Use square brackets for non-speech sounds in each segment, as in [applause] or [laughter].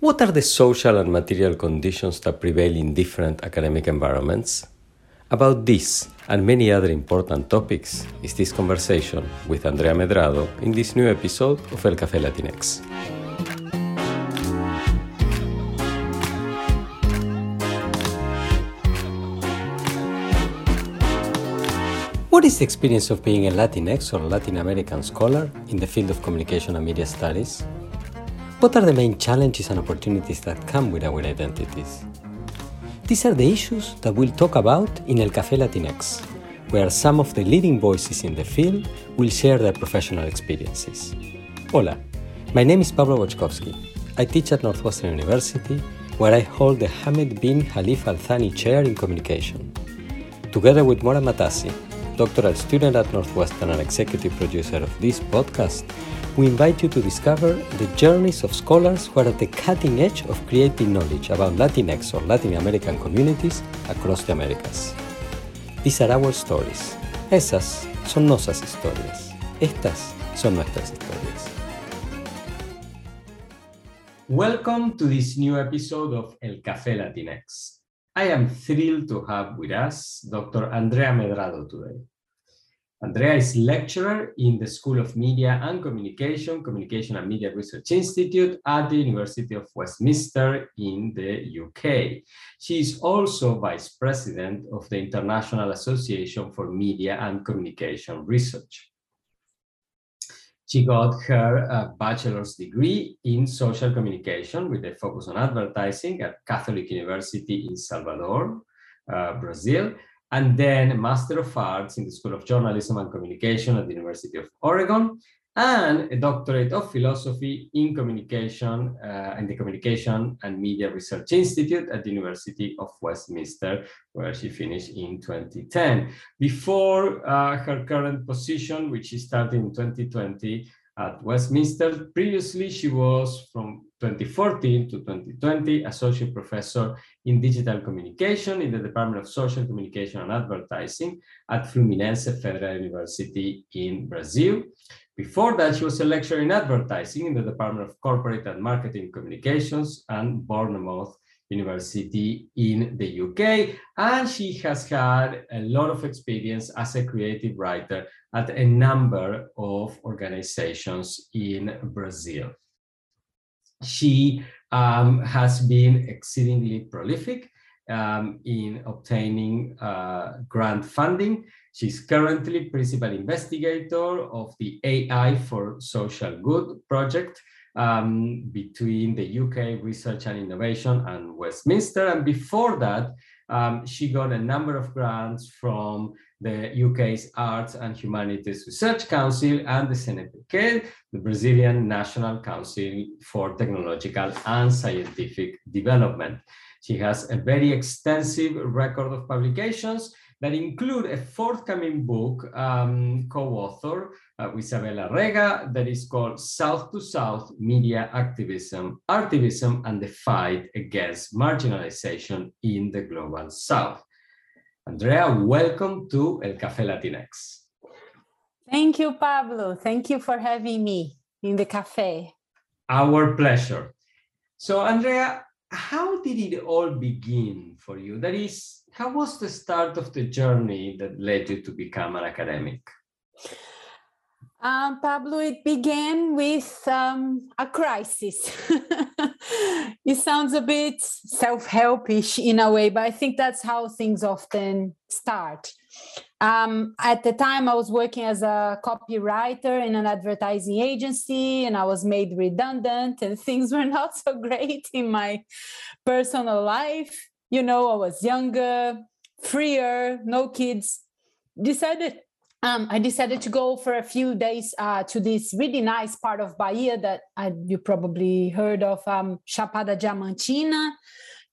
What are the social and material conditions that prevail in different academic environments? About this and many other important topics is this conversation with Andrea Medrado in this new episode of El Café Latinx. What is the experience of being a Latinx or Latin American scholar in the field of communication and media studies? What are the main challenges and opportunities that come with our identities? These are the issues that we'll talk about in El Café Latinx, where some of the leading voices in the field will share their professional experiences. Hola, my name is Pablo Boczkowski. I teach at Northwestern University, where I hold the Hamad bin Khalifa Al Thani Chair in Communication. Together with Mora Matassi, doctoral student at Northwestern and executive producer of this podcast, we invite you to discover the journeys of scholars who are at the cutting edge of creating knowledge about Latinx or Latin American communities across the Americas. These are our stories. Esas son nuestras historias. Estas son nuestras historias. Welcome to this new episode of El Café Latinx. I am thrilled to have with us Dr. Andrea Medrado today. Andrea is lecturer in the School of Media and Communication, Communication and Media Research Institute at the University of Westminster in the UK. She is also vice president of the International Association for Media and Communication Research. She got her uh, bachelor's degree in social communication with a focus on advertising at Catholic University in Salvador, uh, Brazil, and then a Master of Arts in the School of Journalism and Communication at the University of Oregon, and a doctorate of philosophy in communication uh, in the Communication and Media Research Institute at the University of Westminster, where she finished in 2010. Before uh, her current position, which she started in 2020 at Westminster, previously she was from 2014 to 2020, Associate Professor in Digital Communication in the Department of Social Communication and Advertising at Fluminense Federal University in Brazil. Before that, she was a lecturer in advertising in the Department of Corporate and Marketing Communications and Bournemouth University in the UK. And she has had a lot of experience as a creative writer at a number of organizations in Brazil. She um, has been exceedingly prolific um, in obtaining uh, grant funding. She's currently principal investigator of the AI for Social Good project um, between the UK Research and Innovation and Westminster. And before that, um, she got a number of grants from the UK's Arts and Humanities Research Council and the CNPq, the Brazilian National Council for Technological and Scientific Development. She has a very extensive record of publications that include a forthcoming book um, co-author uh, with Isabella Rega that is called South to South Media Activism, Artivism, and the Fight Against Marginalization in the Global South. Andrea, welcome to El Café Latinx. Thank you, Pablo. Thank you for having me in the cafe. Our pleasure. So, Andrea, how did it all begin for you? That is, how was the start of the journey that led you to become an academic? Um, Pablo, it began with um, a crisis. [laughs] it sounds a bit self helpish in a way, but I think that's how things often start. Um, at the time, I was working as a copywriter in an advertising agency, and I was made redundant, and [laughs] things were not so great in my personal life. You know, I was younger, freer, no kids. Decided um, I decided to go for a few days uh, to this really nice part of Bahia that I, you probably heard of, um, Chapada Diamantina,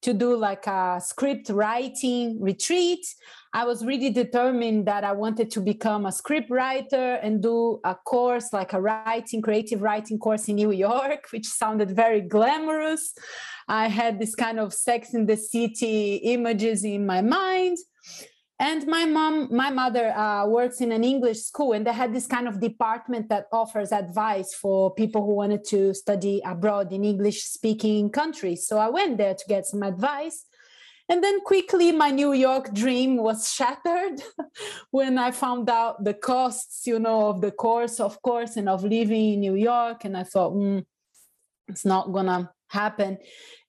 to do like a script writing retreat. I was really determined that I wanted to become a script writer and do a course, like a writing, creative writing course in New York, [laughs] which sounded very glamorous. I had this kind of sex in the city images in my mind and my mom my mother uh, works in an english school and they had this kind of department that offers advice for people who wanted to study abroad in english speaking countries. So i went there to get some advice. And then quickly my new york dream was shattered [laughs] when i found out the costs you know of the course of course and of living in new york. And i thought mm, it's not gonna happen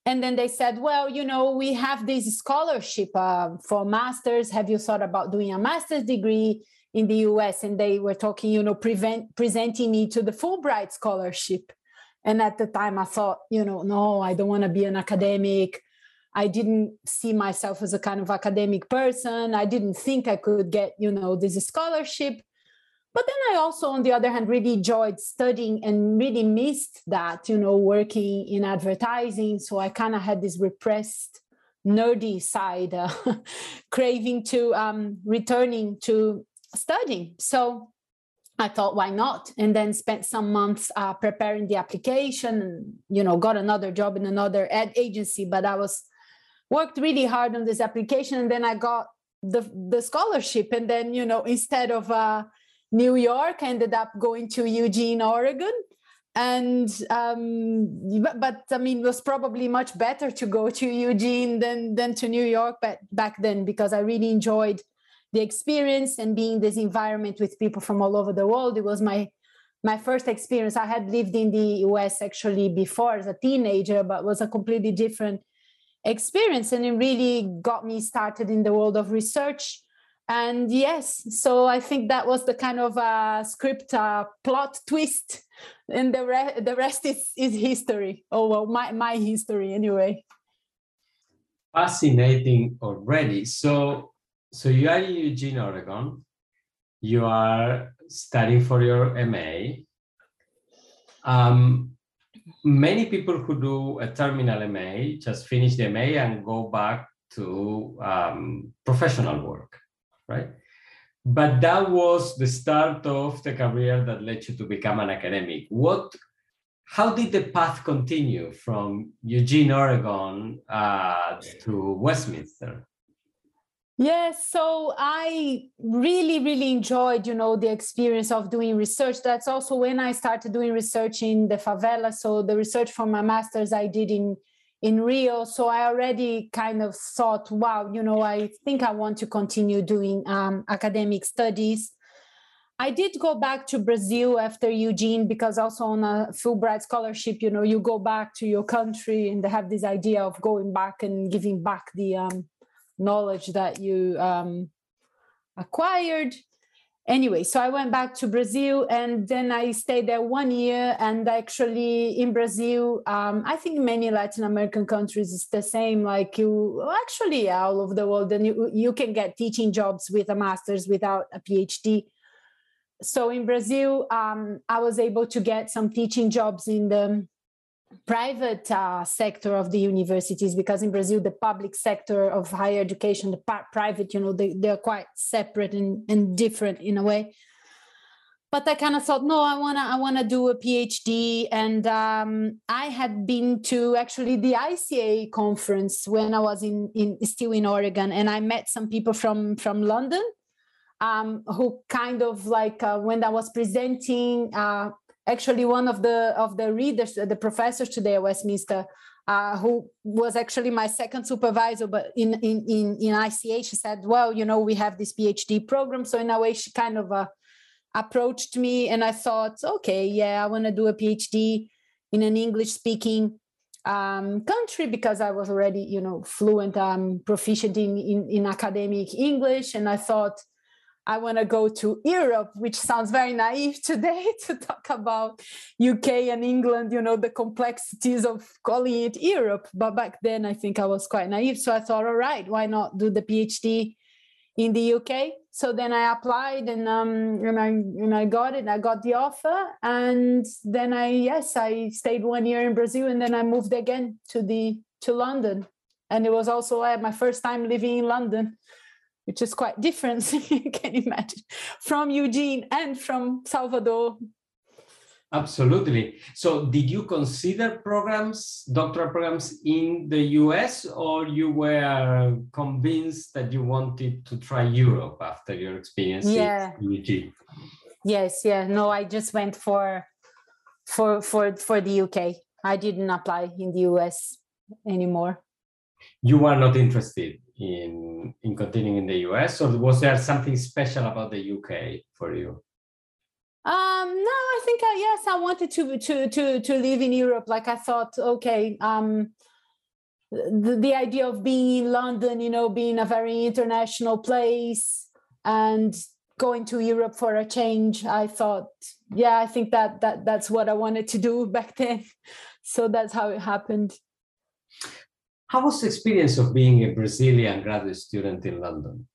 and then they said well you know we have this scholarship uh, for masters. Have you thought about doing a master's degree in the us and they were talking you know prevent, presenting me to the fulbright scholarship. And at the time i thought you know no i don't want to be an academic. I didn't see myself as a kind of academic person. I didn't think i could get you know this scholarship but then i also on the other hand really enjoyed studying and really missed that you know working in advertising. So i kind of had this repressed nerdy side uh, [laughs] craving to um, returning to studying. So i thought why not? And then spent some months uh, preparing the application and you know got another job in another ad agency. But i was worked really hard on this application and then i got the the scholarship. And then you know instead of uh, New York, ended up going to Eugene, Oregon. And um, but, but, I mean, it was probably much better to go to Eugene than than to New York back back then because I really enjoyed the experience and being in this environment with people from all over the world. It was my my first experience. I had lived in the US actually before as a teenager, but was a completely different experience, and it really got me started in the world of research and yes so i think that was the kind of uh, script uh, plot twist and the, re- the rest is, is history. Oh well my, my history anyway. Fascinating already. So so you are in eugene oregon. You are studying for your ma um, many people who do a terminal ma just finish the ma and go back to um, professional work right? But that was the start of the career that led you to become an academic. What, how did the path continue from Eugene, Oregon uh, to Westminster? Yes, so I really, really enjoyed, you know, the experience of doing research. That's also when I started doing research in the favela. So the research for my master's I did in in Rio. So I already kind of thought, wow, you know, I think I want to continue doing um, academic studies. I did go back to Brazil after Eugene because also on a Fulbright scholarship, you know, you go back to your country and they have this idea of going back and giving back the um, knowledge that you um, acquired anyway, so I went back to Brazil and then I stayed there one year. And actually, in Brazil, um, I think many Latin American countries is the same. Like you, actually, all over the world, and you you can get teaching jobs with a master's without a PhD. So in Brazil, um, I was able to get some teaching jobs in the private uh, sector of the universities because in brazil the public sector of higher education the private you know they, they're quite separate and, and different in a way. But i kind of thought no i want to i want to do a phd and um, i had been to actually the ica conference when i was in, in still in oregon and i met some people from from london um, who kind of like uh, when i was presenting uh, actually one of the of the readers, the professors today at Westminster, uh, who was actually my second supervisor, but in in in in ICA, she said, "Well, you know, we have this PhD program." So in a way, she kind of uh, approached me, and I thought, "Okay, yeah, I want to do a PhD in an English-speaking um, country because I was already, you know, fluent, um, proficient in, in in academic English, and I thought." I want to go to Europe, which sounds very naive [laughs] today to talk about UK and England, you know, the complexities of calling it Europe. But back then, I think I was quite naive. So I thought, all right, why not do the PhD in the UK? So then I applied and um, and I and I got it. I got the offer, and then I yes, I stayed one year in Brazil, and then I moved again to the to London, and it was also uh, my first time living in London which is quite different, [laughs] you can imagine, from Eugene and from Salvador. Absolutely. So, did you consider programs, doctoral programs in the US, or you were convinced that you wanted to try Europe after your experience yeah. in Eugene? Yes, yeah. No, I just went for for for for the UK. I didn't apply in the US anymore. You were not interested in in continuing in the US, or was there something special about the UK for you? Um, no, I think uh, yes, I wanted to to to to live in Europe. Like I thought, okay, um, the, the idea of being in London, you know, being a very international place and going to Europe for a change, I thought, yeah, I think that that that's what I wanted to do [laughs] back then. So that's how it happened. How was the experience of being a Brazilian graduate student in London?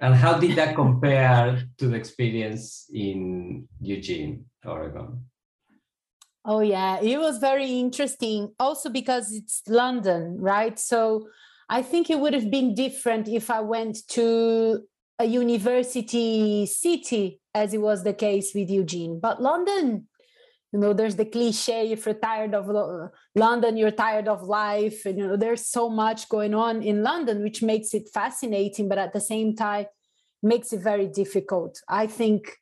And how did that compare to the experience in Eugene, Oregon? Oh, yeah, it was very interesting. Also, because it's London, right? So I think it would have been different if I went to a university city, as it was the case with Eugene. But London, you know, there's the cliche if you're tired of London, you're tired of life. And, you know, there's so much going on in London, which makes it fascinating, but at the same time, makes it very difficult. I think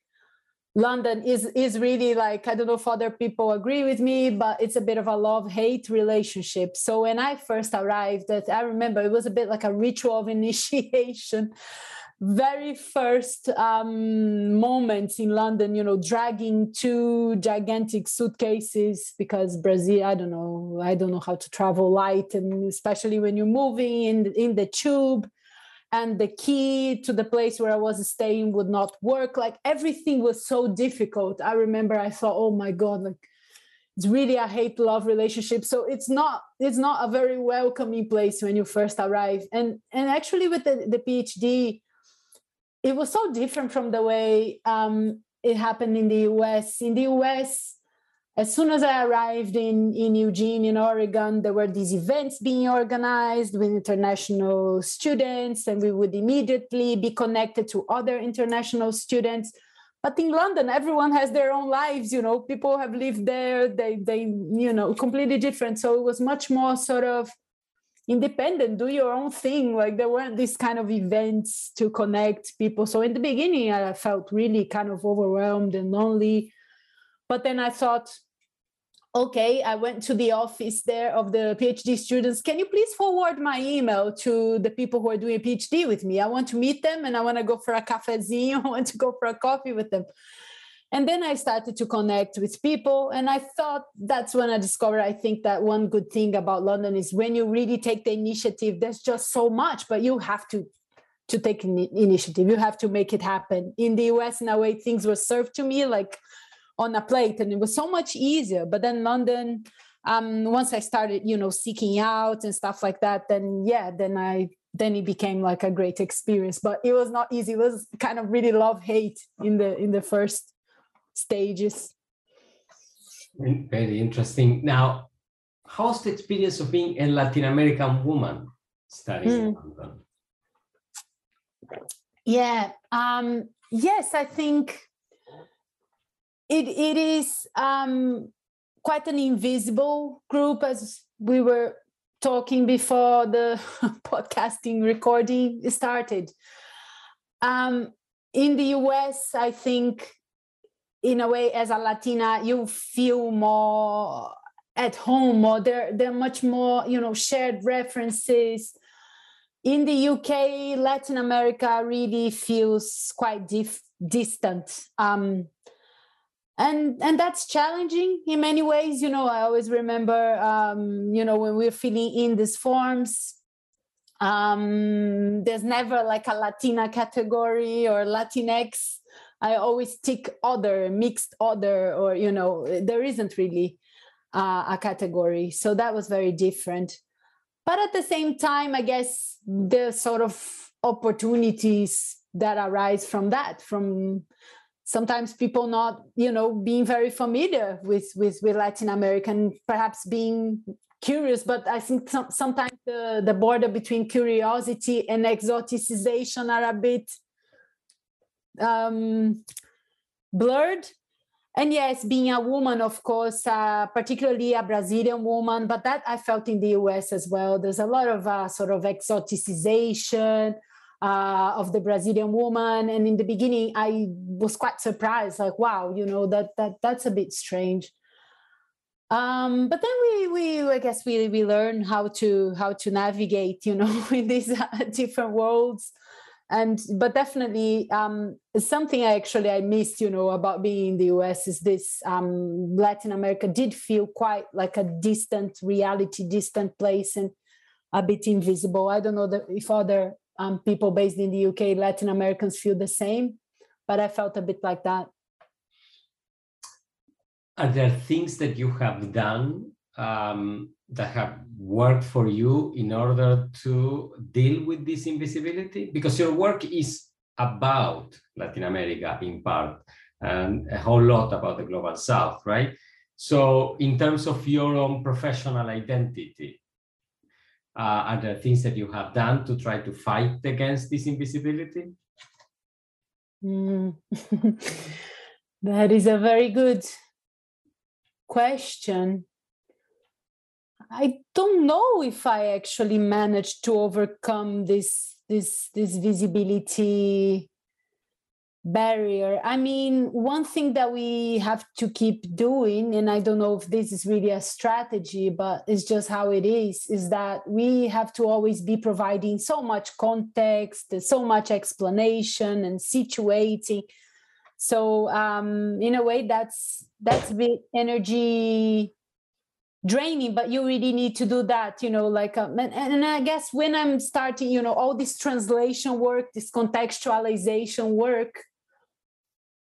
London is is really like I don't know if other people agree with me, but it's a bit of a love hate relationship. So when I first arrived, that I remember it was a bit like a ritual of [laughs] initiation. Very first um, moments in London, you know, dragging two gigantic suitcases because Brazil, I don't know, I don't know how to travel light, and especially when you're moving in in the tube and the key to the place where I was staying would not work. Like everything was so difficult. I remember I thought, oh my God, like it's really a hate love relationship. So it's not it's not a very welcoming place when you first arrive. And and actually with the, the PhD, it was so different from the way um, it happened in the US. In the US, as soon as I arrived in, in Eugene, in Oregon, there were these events being organized with international students, and we would immediately be connected to other international students. But in London, everyone has their own lives, you know, people have lived there, they, they, you know, completely different. So it was much more sort of independent, do your own thing. Like there weren't these kind of events to connect people. So in the beginning, I felt really kind of overwhelmed and lonely. But then I thought, okay, I went to the office there of the PhD students. Can you please forward my email to the people who are doing PhD with me? I want to meet them and I want to go for a cafezinho. [laughs] I want to go for a coffee with them. And then I started to connect with people. And I thought that's when I discovered I think that one good thing about London is when you really take the initiative, there's just so much, but you have to to take initiative. You have to make it happen. In the US, in a way, things were served to me like on a plate and it was so much easier but then london um, once i started you know seeking out and stuff like that then yeah then i then it became like a great experience but it was not easy it was kind of really love hate in the in the first stages very interesting now how's the experience of being a latin american woman studying mm. in hmm. london yeah um yes i think it, it is um, quite an invisible group as we were talking before the [laughs] podcasting recording started um, in the us i think in a way as a latina you feel more at home or there there are much more you know shared references. In the uk latin america really feels quite dif- distant um, and and that's challenging in many ways you know. I always remember um, you know when we're filling in these forms um, there's never like a latina category or latinx i always tick other mixed other or you know there isn't really uh, a category. So that was very different. But at the same time i guess the sort of opportunities that arise from that from sometimes people not you know being very familiar with with, with latin american perhaps being curious but i think some, sometimes the, the border between curiosity and exoticization are a bit um, blurred and yes, being a woman, of course, uh, particularly a Brazilian woman, but that I felt in the US as well. There's a lot of uh, sort of exoticization uh, of the Brazilian woman, and in the beginning, I was quite surprised, like, wow, you know, that that that's a bit strange. Um, but then we we I guess we we learn how to how to navigate, you know, [laughs] in these uh, different worlds and but definitely um, something I actually I missed, you know, about being in the US is this um, Latin America did feel quite like a distant reality, distant place, and a bit invisible. I don't know that if other um, people based in the UK, Latin Americans feel the same, but I felt a bit like that. Are there things that you have done um, that have worked for you in order to deal with this invisibility? Because your work is about Latin America in part and a whole lot about the global south, right? So, in terms of your own professional identity, uh, are there things that you have done to try to fight against this invisibility? Mm. [laughs] that is a very good question. I don't know if I actually managed to overcome this this this visibility barrier. I mean, one thing that we have to keep doing, and I don't know if this is really a strategy, but it's just how it is, is that we have to always be providing so much context, so much explanation and situating. So um, in a way, that's that's bit energy draining but you really need to do that you know like um, and, and i guess when i'm starting you know all this translation work this contextualization work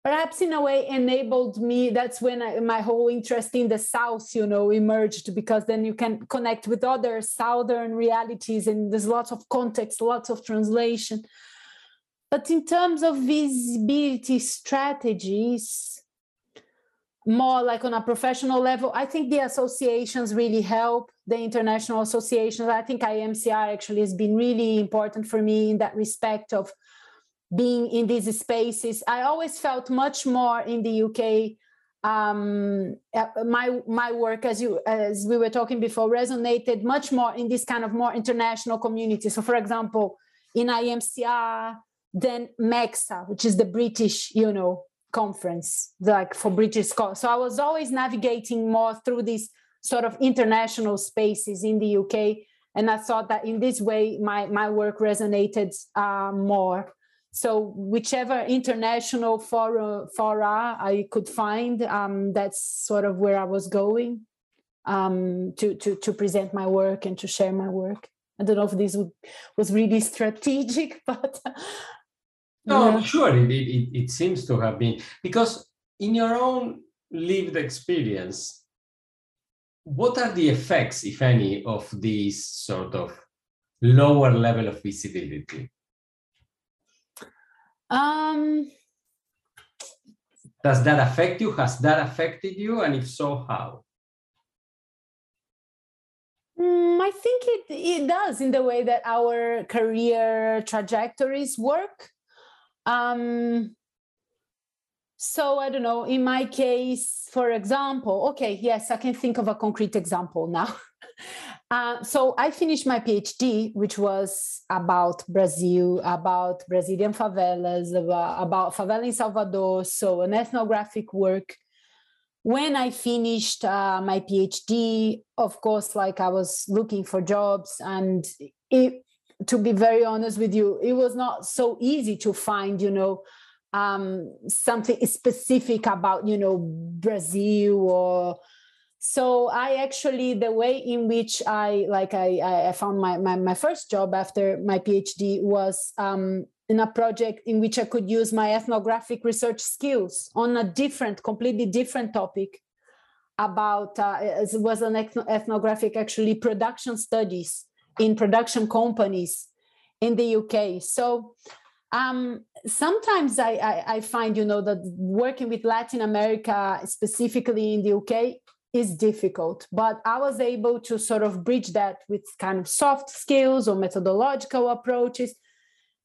perhaps in a way enabled me that's when I, my whole interest in the south you know emerged because then you can connect with other southern realities and there's lots of context lots of translation. But in terms of visibility strategies more like on a professional level. I think the associations really help the international associations. I think IAMCR actually has been really important for me in that respect of being in these spaces. I always felt much more in the uk um, uh, my my work as you as we were talking before resonated much more in this kind of more international community. So for example in IAMCR than MeCCSA, which is the British, you know, conference, like for British scholars. So I was always navigating more through these sort of international spaces in the UK. And I thought that in this way, my, my work resonated uh, more. So whichever international fora, fora I could find, um, that's sort of where I was going um, to, to, to present my work and to share my work. I don't know if this would, was really [laughs] strategic, but no, yeah. sure, it, it, it seems to have been. Because in your own lived experience, what are the effects, if any, of this sort of lower level of visibility? Um, Does that affect you? Has that affected you? And if so, how? Mm, I think it, it does in the way that our career trajectories work. Um, so I don't know, in my case, for example, okay, yes, I can think of a concrete example now. [laughs] uh, so I finished my PhD, which was about Brazil, about Brazilian favelas, about, favela in Salvador, so an ethnographic work. When I finished uh, my PhD, of course, like I was looking for jobs and it, to be very honest with you, it was not so easy to find, you know, um, something specific about, you know, Brazil or so I actually the way in which I like I I found my my, my first job after my PhD was um, in a project in which I could use my ethnographic research skills on a different, completely different topic about uh, it was an ethnographic actually production studies in production companies in the UK. So um, sometimes I, I, I, find, you know, that working with Latin America, specifically in the UK, is difficult. But I was able to sort of bridge that with kind of soft skills or methodological approaches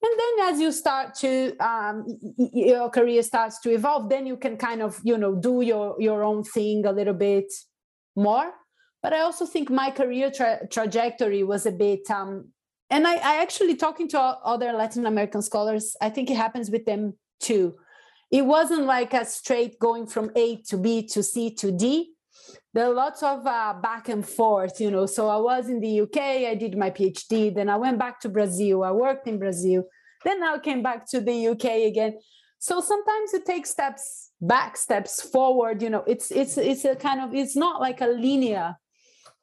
and then as you start to um, your career starts to evolve then you can kind of you know do your your own thing a little bit more but i also think my career tra- trajectory was a bit um, and I, I actually talking to other latin american scholars i think it happens with them too it wasn't like a straight going from a to b to c to d there are lots of uh, back and forth, you know. So I was in the UK, I did my PhD, then I went back to Brazil, I worked in Brazil, then I came back to the UK again. So sometimes you take steps back, steps forward. You know, it's it's it's a kind of it's not like a linear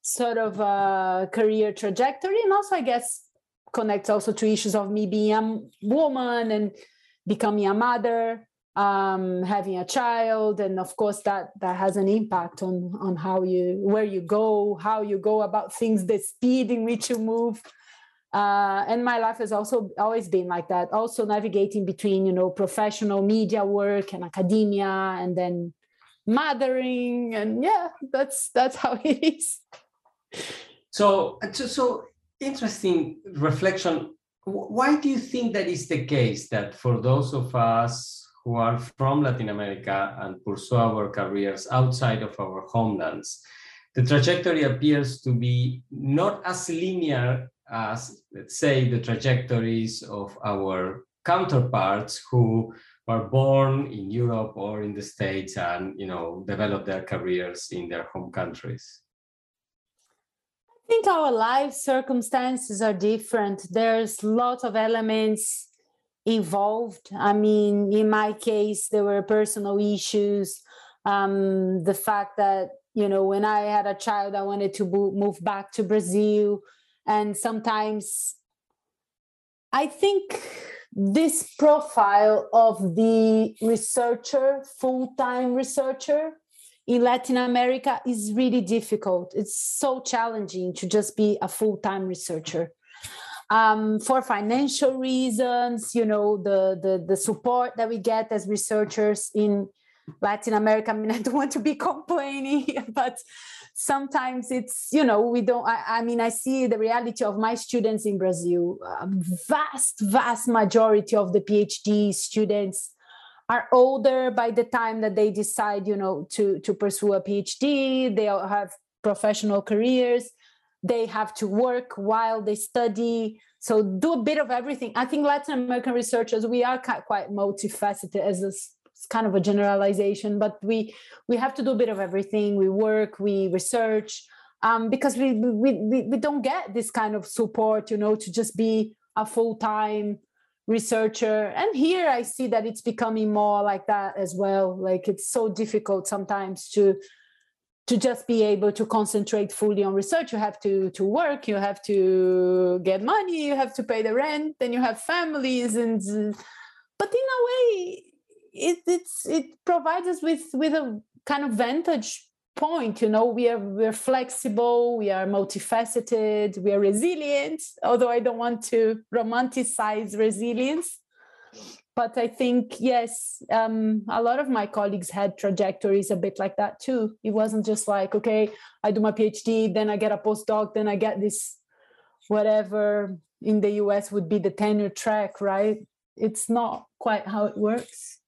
sort of uh, career trajectory, and also I guess connects also to issues of me being a woman and becoming a mother um, having a child. And of course that that has an impact on on how you where you go how you go about things the speed in which you move. Uh, and my life has also always been like that. Also navigating between you know professional media work and academia and then mothering. And yeah that's that's how [laughs] it is Uh, so so interesting reflection why do you think that is the case that for those of us who are from Latin America and pursue our careers outside of our homelands, the trajectory appears to be not as linear as, let's say, the trajectories of our counterparts who were born in Europe or in the States and, you know, developed their careers in their home countries. I think our life circumstances are different. There's lots of elements involved. I mean, in my case, there were personal issues. Um, the fact that, you know, when I had a child, I wanted to move back to Brazil. And sometimes I think this profile of the researcher, full time researcher in Latin America is really difficult. It's so challenging to just be a full time researcher um, for financial reasons, you know, the, the, the support that we get as researchers in Latin America. I mean, [laughs] I don't want to be complaining, [laughs] but sometimes it's, you know, we don't, I, I mean, I see the reality of my students in Brazil. A vast, vast majority of the PhD students are older by the time that they decide, you know, to, to pursue a PhD. They have professional careers they have to work while they study so do a bit of everything i think latin american researchers we are quite multifaceted as a kind of a generalization but we we have to do a bit of everything we work we research um, because we, we we we don't get this kind of support you know to just be a full-time researcher and here i see that it's becoming more like that as well. Like it's so difficult sometimes to to just be able to concentrate fully on research. You have to to work you have to get money you have to pay the rent then you have families and but in a way it it's it provides us with with a kind of vantage point you know we are we're flexible we are multifaceted we are resilient although i don't want to romanticize resilience but I think yes, um, a lot of my colleagues had trajectories a bit like that too. It wasn't just like okay, I do my PhD, then I get a postdoc, then I get this whatever in the US would be the tenure track, right? It's not quite how it works,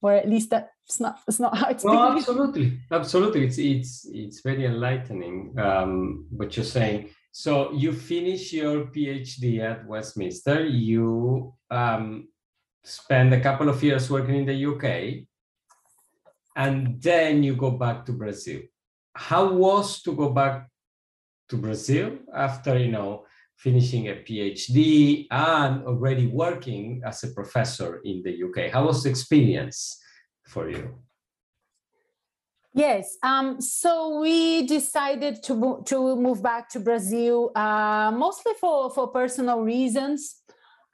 or at least that's not it's not how it's. No, absolutely, absolutely. It's it's it's very enlightening um, what you're saying. So you finish your PhD at Westminster. You um, spend a couple of years working in the UK, and then you go back to Brazil. How was to go back to Brazil after you know finishing a PhD and already working as a professor in the UK? How was the experience for you? Yes. Um, so we decided to to move back to Brazil, uh, mostly for for personal reasons.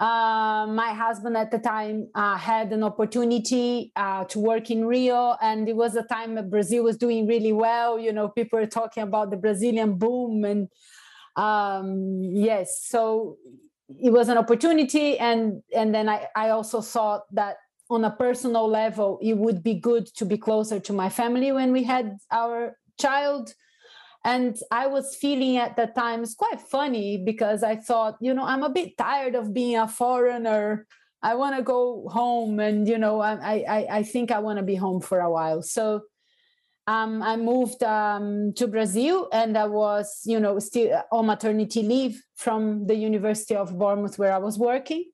Uh, my husband at the time uh, had an opportunity uh, to work in Rio, and it was a time that Brazil was doing really well. You know, people were talking about the Brazilian boom, and um, yes, so it was an opportunity, and and then I I also thought that on a personal level, it would be good to be closer to my family when we had our child. and i was feeling at that time it's quite funny because i thought you know i'm a bit tired of being a foreigner i want to go home and you know i i i think i want to be home for a while so um, I moved um, to Brazil and I was, you know, still on maternity leave from the University of Bournemouth where I was working.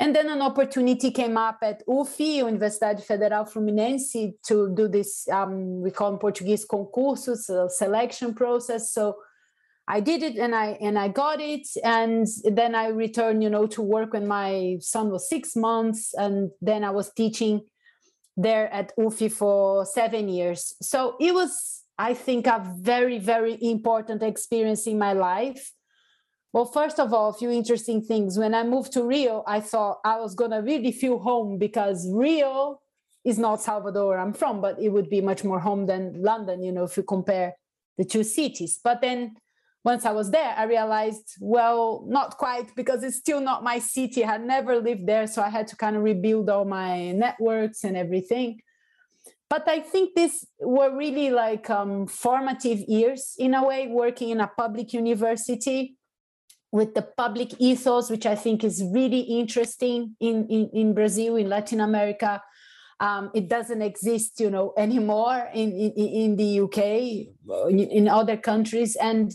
And then an opportunity came up at UFF, Universidade Federal Fluminense, to do this, um, we call in Portuguese concursos, a selection process. So I did it and I and I got it. And then I returned, you know, to work when my son was six months. And then I was teaching there at UFF for seven years. So it was, I think, a very, very important experience in my life. Well, first of all, a few interesting things. When I moved to Rio, I thought I was going to really feel home because Rio is not Salvador I'm from, but it would be much more home than London, you know, if you compare the two cities. But then once I was there, I realized, well, not quite because it's still not my city. I had never lived there. So I had to kind of rebuild all my networks and everything. But I think these were really like um, formative years in a way, working in a public university with the public ethos, which I think is really interesting in, in, in Brazil, in Latin America. Um, it doesn't exist, you know, anymore in, in, in the UK, in, other countries. And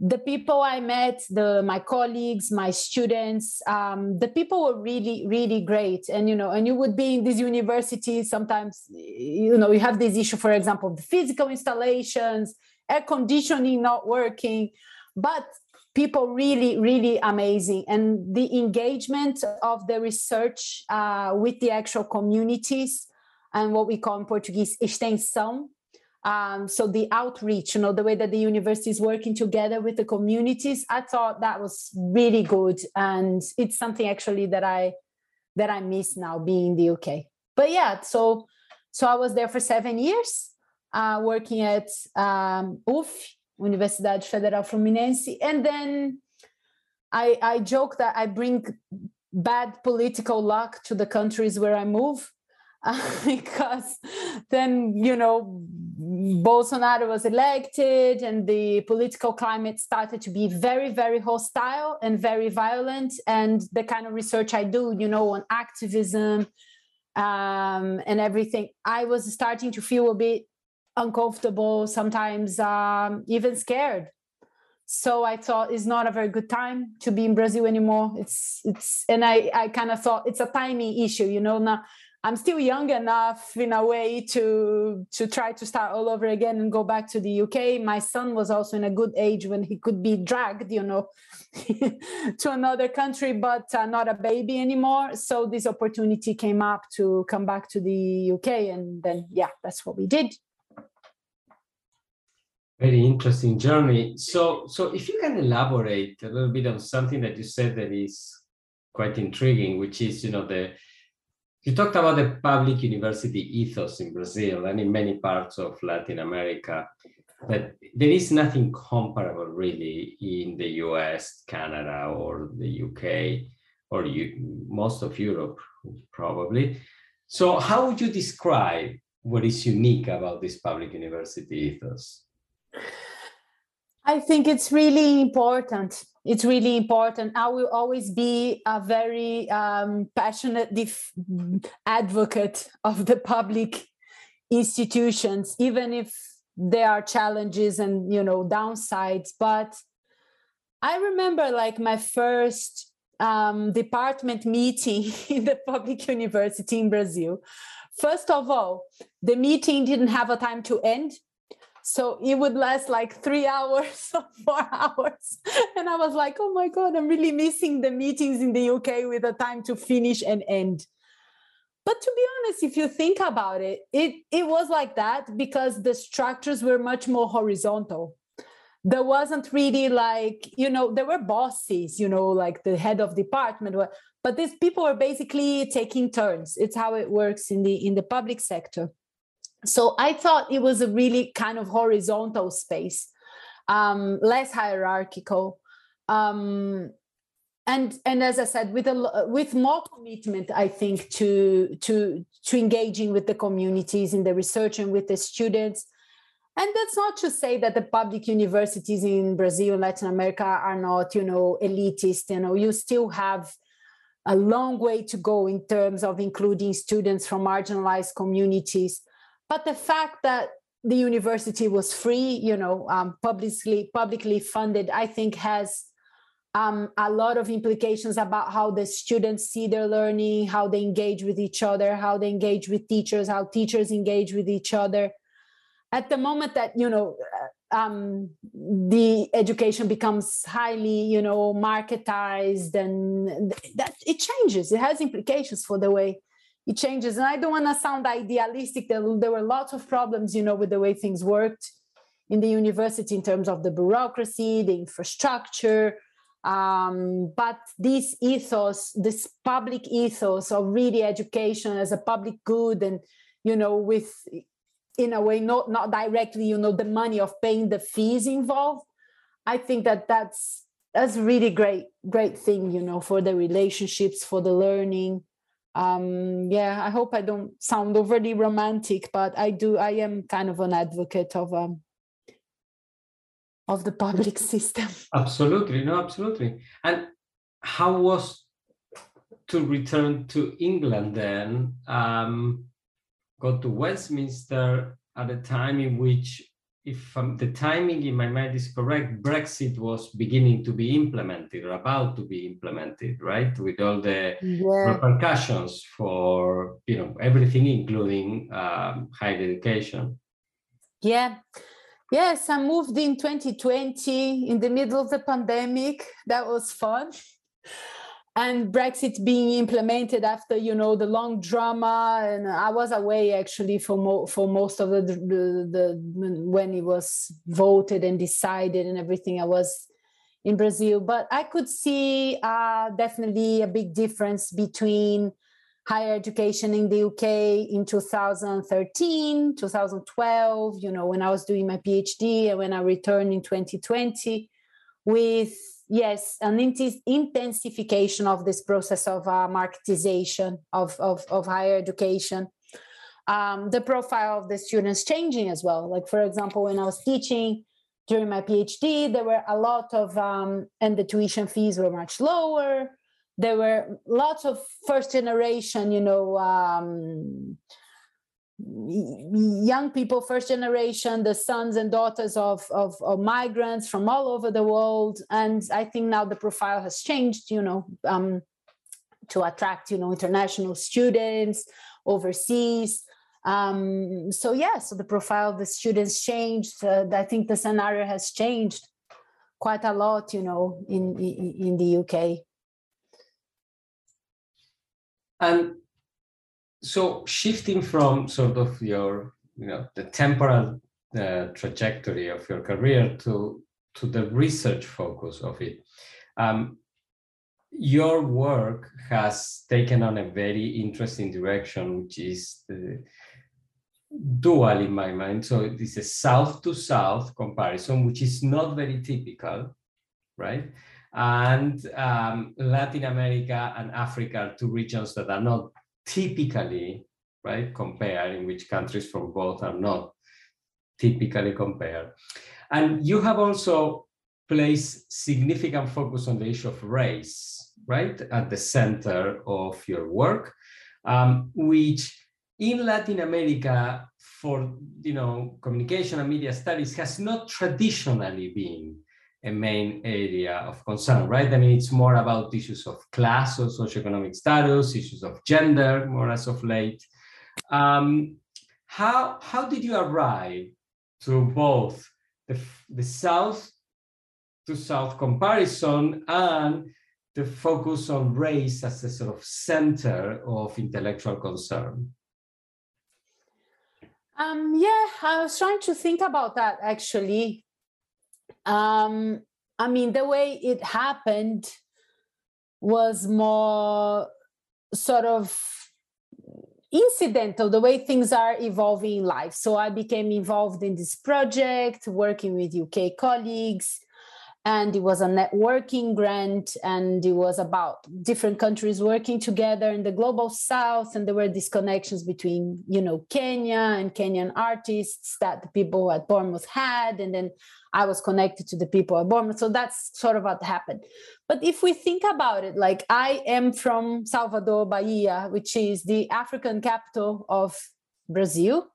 the people I met, the my colleagues, my students, um, the people were really, really great. And you know, and you would be in these universities sometimes, you know, you have this issue, for example, the physical installations, air conditioning not working, but people really, really amazing. And the engagement of the research uh, with the actual communities and what we call in Portuguese extensão, um, so the outreach you know the way that the university is working together with the communities i thought that was really good. And it's something actually that i that i miss now being in the uk but yeah so so i was there for seven years uh, working at um, UF, Universidade Federal Fluminense, and then I, I joke that I bring bad political luck to the countries where I move [laughs] because then you know Bolsonaro was elected and the political climate started to be very very hostile and very violent and the kind of research I do you know on activism um, and everything I was starting to feel a bit uncomfortable sometimes um, even scared so I thought it's not a very good time to be in Brazil anymore. It's it's and I I kind of thought it's a timing issue, you know. Now I'm still young enough in a way to to try to start all over again and go back to the UK. My son was also in a good age when he could be dragged, you know, [laughs] to another country, but uh, not a baby anymore. So this opportunity came up to come back to the UK, and then yeah, that's what we did. Very interesting journey. So, so if you can elaborate a little bit on something that you said that is quite intriguing, which is you know the you talked about the public university ethos in Brazil and in many parts of Latin America, but there is nothing comparable really in the US, Canada, or the UK, or you, most of Europe, probably. So, how would you describe what is unique about this public university ethos? I think it's really important. It's really important. I will always be a very um, passionate def- advocate of the public institutions, even if there are challenges and you know downsides. But I remember like my first um, department meeting [laughs] in the public university in Brazil. First of all, the meeting didn't have a time to end so it would last like three [laughs] hours or four hours. And i was like oh my god i'm really missing the meetings in the uk with the time to finish and end. But to be honest if you think about it it it was like that because the structures were much more horizontal. There wasn't really like you know there were bosses you know like the head of department but these people were basically taking turns. It's how it works in the in the public sector so I thought it was a really kind of horizontal space, um, less hierarchical. Um, and, and as I said, with a with more commitment, I think to to to engaging with the communities in the research and with the students, and that's not to say that the public universities in brazil and latin america are not you know elitist you know you still have a long way to go in terms of including students from marginalized communities but the fact that the university was free you know um, publicly publicly funded i think has um, a lot of implications about how the students see their learning how they engage with each other how they engage with teachers how teachers engage with each other. At the moment that you know uh, um, the education becomes highly you know marketized and that it changes. It has implications for the way it changes. And i don't want to sound idealistic. There, there were lots of problems you know with the way things worked in the university in terms of the bureaucracy the infrastructure. Um, but this ethos this public ethos of really education as a public good and you know with in a way not not directly you know the money of paying the fees involved i think that that's that's really great great thing you know for the relationships for the learning um yeah i hope i don't sound overly romantic but i do i am kind of an advocate of um of the public [laughs] system. Absolutely no absolutely. And how was to return to england then um go to Westminster at a time in which, if um, the timing in my mind is correct, Brexit was beginning to be implemented or about to be implemented, right? With all the yeah. repercussions for you know everything, including um, higher education. Yeah. Yes, I moved in 2020 in the middle of the pandemic. That was fun and Brexit being implemented after you know the long drama, and I was away actually for mo- for most of the, the, the when it was voted and decided and everything. I was in Brazil, but I could see uh, definitely a big difference between higher education in the UK in 2013, 2012. You know when I was doing my PhD and when I returned in 2020 with yes an intensification of this process of uh, marketization of, of, of higher education. Um, the profile of the students changing as well. Like for example when i was teaching during my phd there were a lot of um, and the tuition fees were much lower. There were lots of first generation you know um, young people, first generation, the sons and daughters of, of, of, migrants from all over the world. And I think now the profile has changed, you know, um, to attract, you know, international students overseas. Um, so yeah, so the profile of the students changed. Uh, I think the scenario has changed quite a lot, you know, in, in, in the UK. And so shifting from sort of your you know the temporal uh, trajectory of your career to to the research focus of it um, your work has taken on a very interesting direction which is dual in my mind. So it is a south to south comparison which is not very typical right? And um, latin america and africa are two regions that are not typically, right, compare in which countries from both are not typically compared. And you have also placed significant focus on the issue of race, right, at the center of your work, um, which in Latin America, for you know communication and media studies, has not traditionally been a main area of concern, right? I mean, it's more about issues of class or socioeconomic status, issues of gender, more as of late. Um, how, how did you arrive to both the, the South to South comparison and the focus on race as a sort of center of intellectual concern? Um, yeah, I was trying to think about that actually um, I mean, the way it happened was more sort of incidental, the way things are evolving in life. So I became involved in this project, working with UK colleagues. And it was a networking grant and it was about different countries working together in the global south and there were these connections between you know kenya and kenyan artists that the people at bournemouth had and then i was connected to the people at bournemouth. So that's sort of what happened. But if we think about it like i am from salvador bahia which is the african capital of brazil.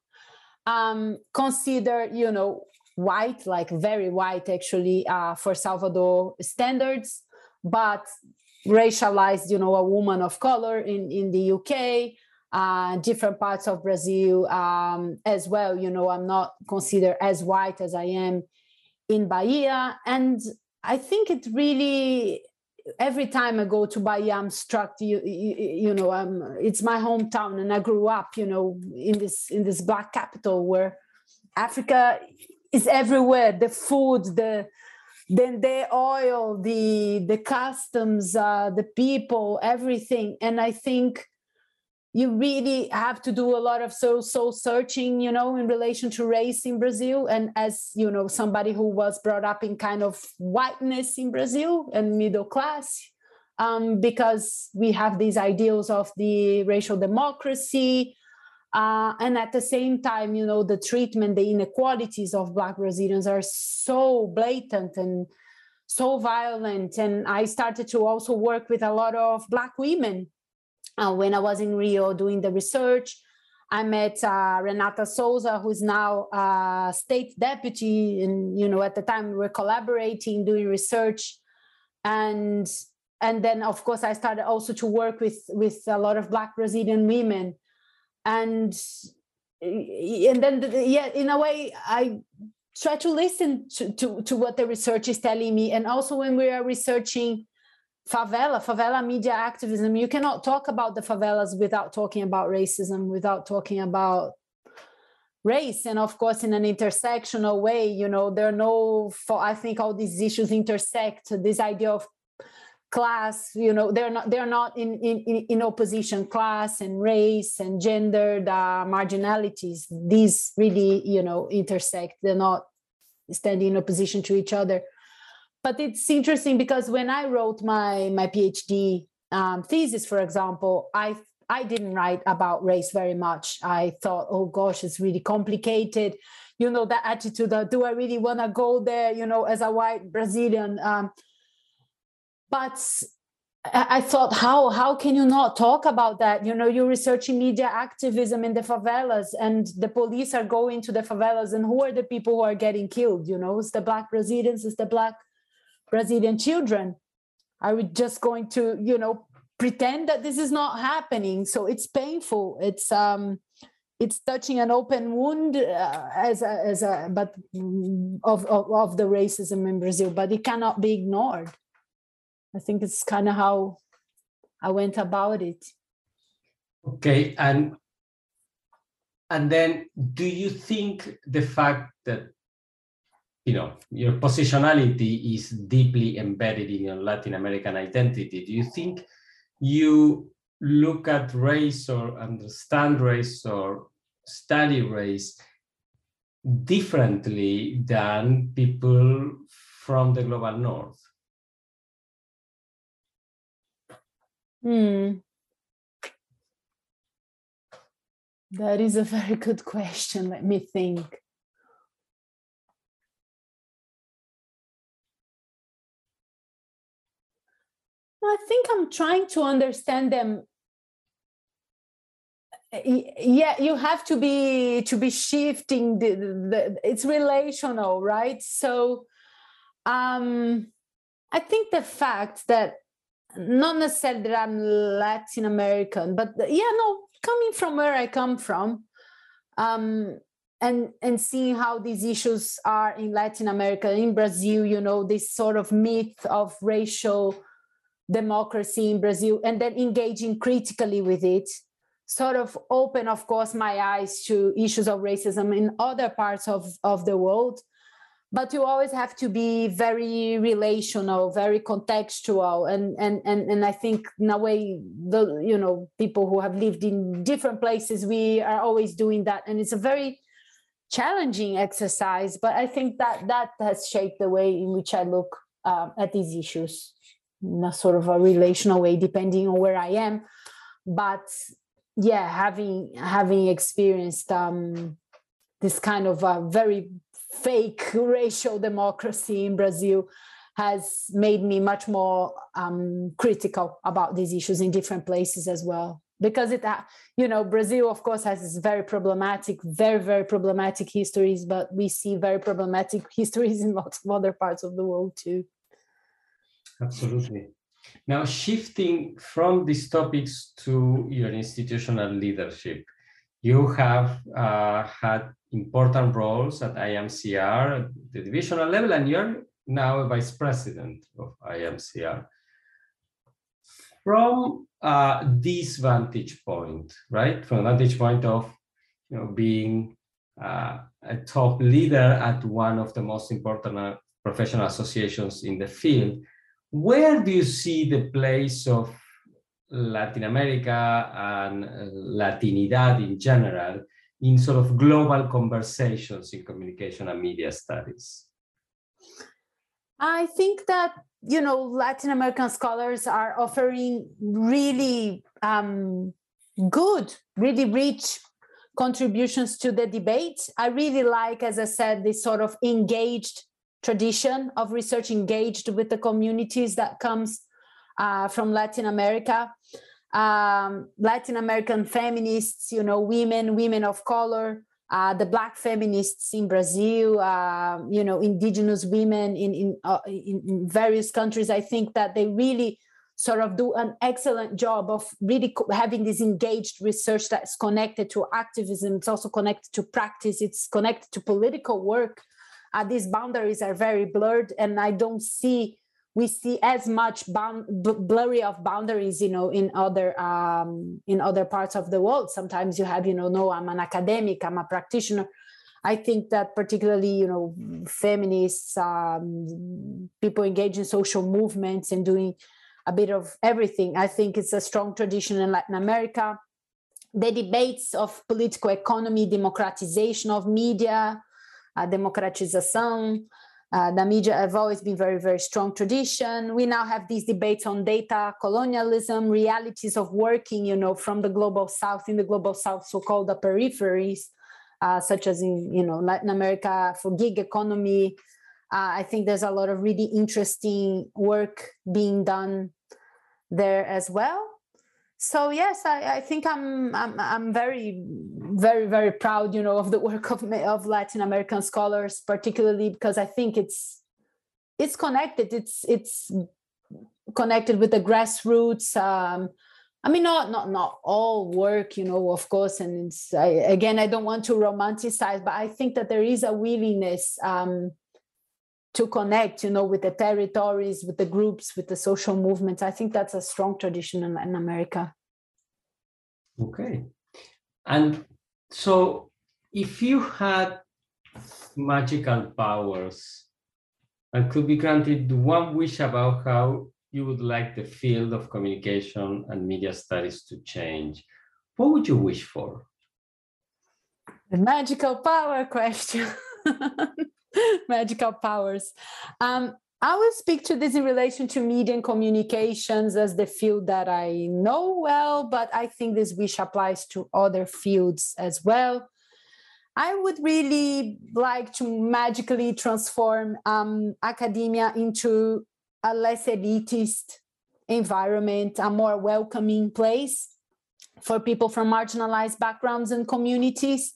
Um, consider you know white, like very white actually uh, for Salvador standards, but racialized, you know, a woman of color in, in the UK, uh, different parts of Brazil um, as well. You know, I'm not considered as white as I am in Bahia. And I think it really, every time I go to Bahia, I'm struck, you, you, you know, I'm, it's my hometown and I grew up, you know, in this, in this black capital where Africa is everywhere. The food the then the oil the the customs uh, the people everything. And i think you really have to do a lot of soul soul searching you know in relation to race in brazil. And as you know somebody who was brought up in kind of whiteness in brazil and middle class um, because we have these ideals of the racial democracy uh, and at the same time, you know, the treatment, the inequalities of Black Brazilians are so blatant and so violent. And I started to also work with a lot of Black women uh, when I was in Rio doing the research. I met uh, Renata Souza, who's now uh, state deputy, and you know at the time we were collaborating, doing research, and and then of course I started also to work with with a lot of Black Brazilian women and eh, and then yeah in a way i try to listen to, to, to what the research is telling me. And also when we are researching favela favela media activism you cannot talk about the favelas without talking about racism without talking about race. And of course in an intersectional way you know there are no for i think all these issues intersect this idea of class you know they're not they're not in in in opposition class and race and gender uh, marginalities these really you know intersect. They're not standing in opposition to each other. But it's interesting because when i wrote my my phd um, thesis for example i i didn't write about race very much. I thought oh gosh it's really complicated. You know that attitude of, do i really want to go there you know as a white brazilian? Um, but I thought, how how can you not talk about that? You know, you're researching media activism in the favelas, and the police are going to the favelas, and who are the people who are getting killed? You know, it's the black Brazilians, it's the black Brazilian children. Are we just going to, you know, pretend that this is not happening? So it's painful. It's um, it's touching an open wound uh, as a, as a but of, of of the racism in Brazil, but it cannot be ignored. I think it's kind of how I went about it. Okay, and and then do you think the fact that you know your positionality is deeply embedded in your Latin American identity, do you think you look at race or understand race or study race differently than people from the global north? Hmm. That is a [laughs] very good question. Let me think. I think I'm trying to understand them. Yeah, you have to be to be shifting the, the it's relational, right? So um I think the fact that not necessarily that I'm Latin American, but yeah, no, coming from where I come from, um, and and seeing how these issues are in Latin America, in Brazil, you know, this sort of myth of racial democracy in Brazil, and then engaging critically with it, sort of open, of course, my eyes to issues of racism in other parts of, of the world but you always have to be very relational very contextual and and and, and i think in a way the you know people who have lived in different places we are always doing that and it's a very challenging exercise but i think that that has shaped the way in which i look uh, at these issues in a sort of a relational way, depending on where I am. But yeah, having having experienced um, this kind of a very fake racial democracy in Brazil has made me much more um, critical about these issues in different places as well. Because it uh, you know brazil of course has this very problematic very very problematic histories but we see very problematic [laughs] histories in lots of other parts of the world too. Absolutely. Now shifting from these topics to your institutional leadership you have uh, had important roles at IAMCR, at the divisional level, and you're now a vice president of IAMCR. From uh, this vantage point, right? From vantage point of you know being uh, a top leader at one of the most important uh, professional associations in the field, where do you see the place of Latin America and Latinidad in general in sort of global conversations in communication and media studies? I think that you know Latin American scholars are offering really um, good, really rich contributions to the debate. I really like, as I said, this sort of engaged tradition of research engaged with the communities that comes uh, from Latin America. Um, Latin American feminists, you know, women, women of color, uh, the black feminists in Brazil, uh, you know, indigenous women in in, uh, in, various countries. I think that they really sort of do an excellent job of really co- having this engaged research that's connected to activism. It's also connected to practice. It's connected to political work. Uh, these boundaries are very blurred, and I don't see we see as much bound, blurry of boundaries you know in other um, in other parts of the world. Sometimes you have you know no i'm an academic i'm a practitioner. I think that particularly you know feminists um, people engaged in social movements and doing a bit of everything. I think it's a strong tradition in latin america. The debates of political economy democratization of media uh, democratização uh, media have always been very, very strong tradition. We now have these debates on data colonialism, realities of working, you know, from the global south in the global south, so-called the peripheries, uh, such as in, you know, Latin America for gig economy. Uh, I think there's a lot of really interesting work being done there as well so yes I, I, think I'm, I'm i'm very very very proud you know of the [laughs] work of of latin american scholars particularly because i think it's it's connected. It's it's connected with the grassroots um i mean not not not all work you know of course and it's I, again i don't want to romanticize but i think that there is a willingness um to connect you know with the territories with the groups with the social movements. I think that's a strong tradition in latin america. Okay. And so if you had magical powers and could be granted one wish about how you would like the field of communication and media studies to change what would you wish for? The magical power question [laughs] [laughs] magical powers. Um, I will speak to this in relation to media and communications as the field that I know well, but I think this wish applies to other fields as well. I would really like to magically transform um, academia into a less elitist environment, a more welcoming place for people from marginalized backgrounds and communities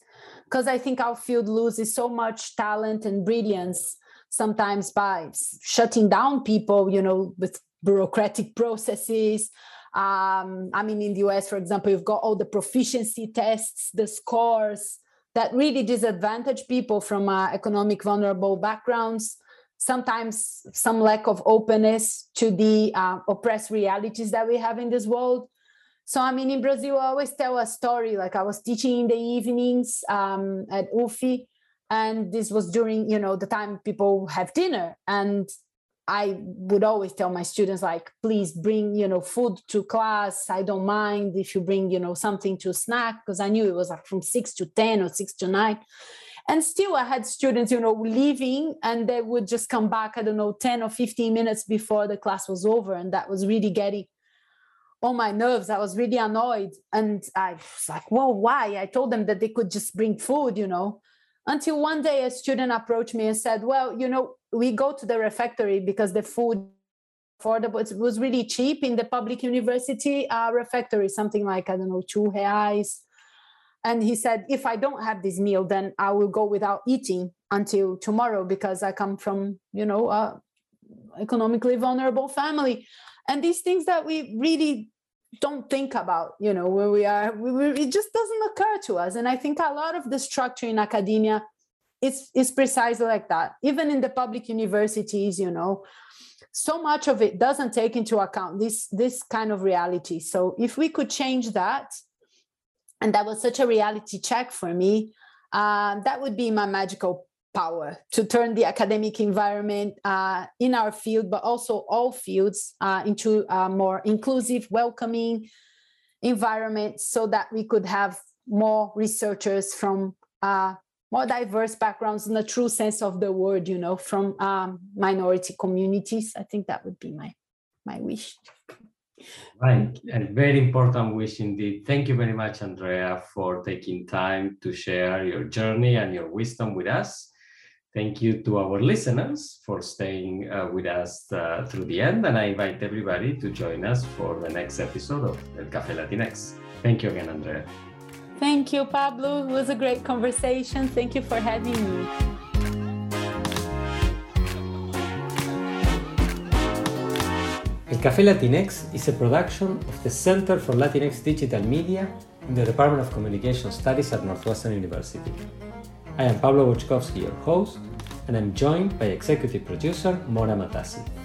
because I think our field loses so much talent and brilliance sometimes by shutting down people, you know, with bureaucratic processes. Um, I mean, in the US, for example, you've got all the proficiency tests, the scores that really disadvantage people from uh, economic vulnerable backgrounds. Sometimes some lack of openness to the uh, oppressed realities that we have in this world. So, I mean, in Brazil, I always tell a story. Like I was teaching in the evenings um, at UFF, and this was during, you know, the time people have dinner. And I would always tell my students, like, please bring, you know, food to class. I don't mind if you bring, you know, something to snack, because I knew it was like from six to 10 or six to nine. and still i had students you know leaving and they would just come back i don't know 10 or 15 minutes before the class was over and that was really getting on my nerves. I was really annoyed. And i was like well why? I told them that they could just bring food you know. Until one day a student approached me and said well you know we go to the refectory because the food affordable. It was really cheap in the public university uh, refectory something like i don't know two reais. And he said if i don't have this meal then i will go without eating until tomorrow because i come from you know economically vulnerable family and these things that we really don't think about you know where we are we, we, it just doesn't occur to us. And i think a lot of the structure in academia is is precisely like that. Even in the public universities you know so much of it doesn't take into account this this kind of reality. So if we could change that and that was such a reality check for me uh, that would be my magical power to turn the academic environment uh, in our field but also all fields uh, into a more inclusive welcoming environment so that we could have more researchers from uh, more diverse backgrounds in the true sense of the word you know from um, minority communities. I think that would be my my wish. Right. And very important wish indeed. Thank you very much andrea for taking time to share your journey and your wisdom with us thank you to our listeners for staying uh, with us uh, through the end and i invite everybody to join us for the next episode of el café latinx thank you again andrea Thank you, Pablo. It was a great conversation. Thank you for having me. El Café Latinx is a production of the Center for Latinx Digital Media in the Department of Communication Studies at Northwestern University. I am Pablo Boczkowski, your host, and I'm joined by executive producer Mora Matassi.